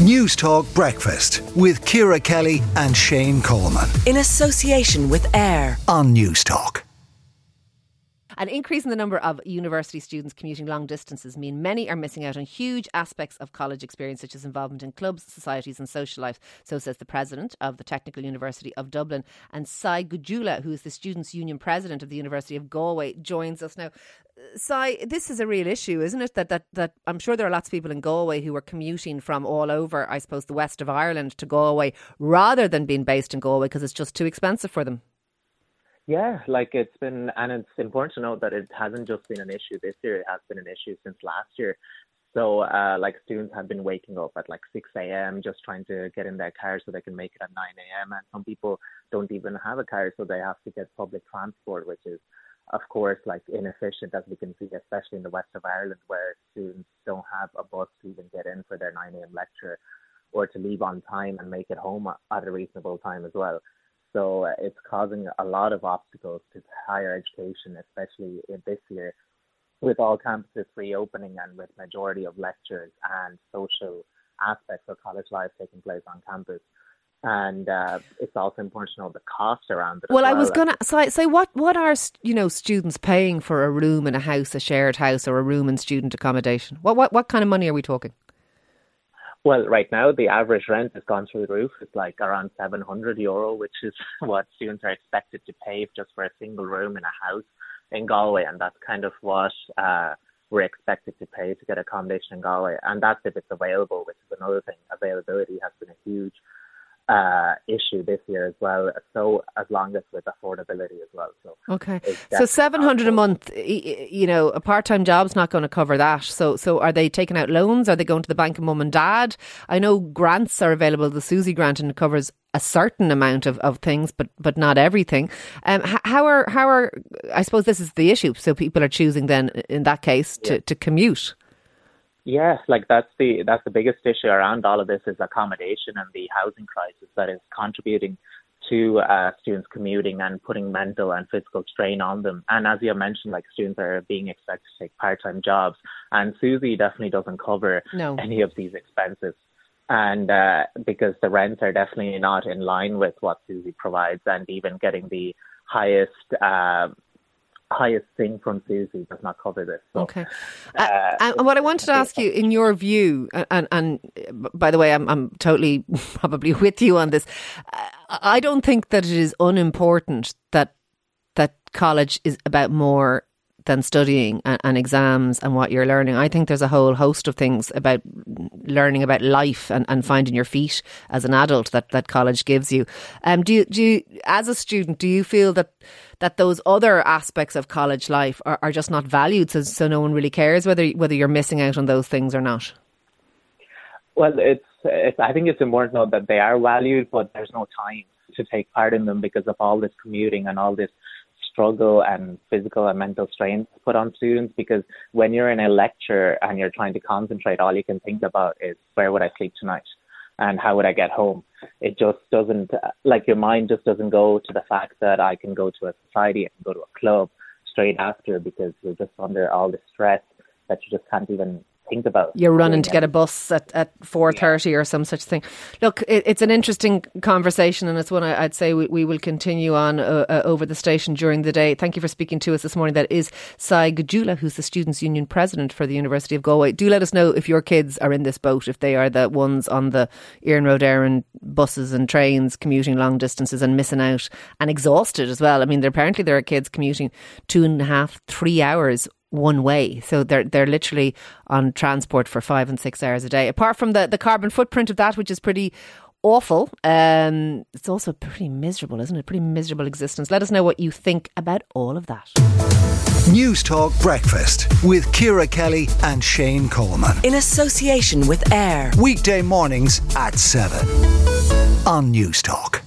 Newstalk Breakfast with Ciara Kelly and Shane Coleman. In association with AIR on Newstalk. An increase in the number of university students commuting long distances mean many are missing out on huge aspects of college experience, such as involvement in clubs, societies, and social life. So says the president of the Technical University of Dublin, and Sai Gujulla, who is the Students' Union president of the University of Galway, joins us now. Sai, this is a real issue, isn't it? That that that I'm sure there are lots of people in Galway who are commuting from all over, I suppose, the west of Ireland to Galway, rather than being based in Galway because it's just too expensive for them. Yeah, like it's been, and it's important to note that it hasn't just been an issue this year, it has been an issue since last year. So, uh, like students have been waking up at like 6 a.m. just trying to get in their car so they can make it at 9 a.m. And some people don't even have a car, so they have to get public transport, which is, of course, like inefficient as we can see, especially in the west of Ireland, where students don't have a bus to even get in for their 9 a.m. lecture or to leave on time and make it home at a reasonable time as well. So uh, it's causing a lot of obstacles to higher education, especially in this year, with all campuses reopening and with majority of lectures and social aspects of college life taking place on campus. And uh, it's also important to know the cost around it. Well, well. I was gonna say, say what what are you know students paying for a room in a house, a shared house, or a room in student accommodation? What what what kind of money are we talking? Well, right now the average rent has gone through the roof. It's like around 700 euro, which is what students are expected to pay just for a single room in a house in Galway, and that's kind of what uh, we're expected to pay to get accommodation in Galway, and that's if it's available, which is another thing. Availability has been a huge uh, issue this year as well. So as long as with affordability as well. So okay, so seven hundred a month. You know, a part time job's not going to cover that. So so are they taking out loans? Are they going to the bank of mum and dad? I know grants are available. The SUSI grant and it covers a certain amount of, of things, but but not everything. Um, how are how are I suppose this is the issue. So people are choosing then in that case to, yeah. to commute. Yeah, like that's the that's the biggest issue around all of this is accommodation and the housing crisis that is contributing to uh, students commuting and putting mental and physical strain on them. And as you mentioned, like students are being expected to take part-time jobs, and SUSI definitely doesn't cover no. any of these expenses. And uh, because the rents are definitely not in line with what SUSI provides, and even getting the highest uh, highest thing from SUSI does not cover this. So, okay. Uh, uh, and what I wanted to ask you, in your view, and, and by the way, I'm, I'm totally probably with you on this. I don't think that it is unimportant that that college is about more than studying and, and, exams and what you're learning. I think there's a whole host of things about learning about life and, and finding your feet as an adult that, that college gives you. Um, do you, do you, as a student, do you feel that that those other aspects of college life are, are just not valued, so, so no one really cares whether whether you're missing out on those things or not? Well, it's, it's I think it's important to note that they are valued, but there's no time to take part in them because of all this commuting and all this struggle and physical and mental strain put on students because when you're in a lecture and you're trying to concentrate, all you can think about is where would I sleep tonight and how would I get home? It just doesn't, like your mind just doesn't go to the fact that I can go to a society, can go to a club straight after because you're just under all the stress that you just can't even think about. You're running to get a bus at, at 4.30 yeah. or some such thing. Look, it, it's an interesting conversation and it's one I, would say we, we, will continue on uh, uh, over the station during the day. Thank you for speaking to us this morning. That is Sai Gujulla, who's the Students' Union President for the University of Galway. Do let us know if your kids are in this boat, if they are the ones on the Iarnród Éireann buses and trains commuting long distances and missing out and exhausted as well. I mean, apparently there are kids commuting two and a half, three hours one way. So they're they're literally on transport for five and six hours a day. Apart from the, the carbon footprint of that, which is pretty awful, um, it's also pretty miserable, isn't it? Pretty miserable existence. Let us know what you think about all of that. Newstalk Breakfast with Ciara Kelly and Shane Coleman. In association with AIR. Weekday mornings at 7 on Newstalk.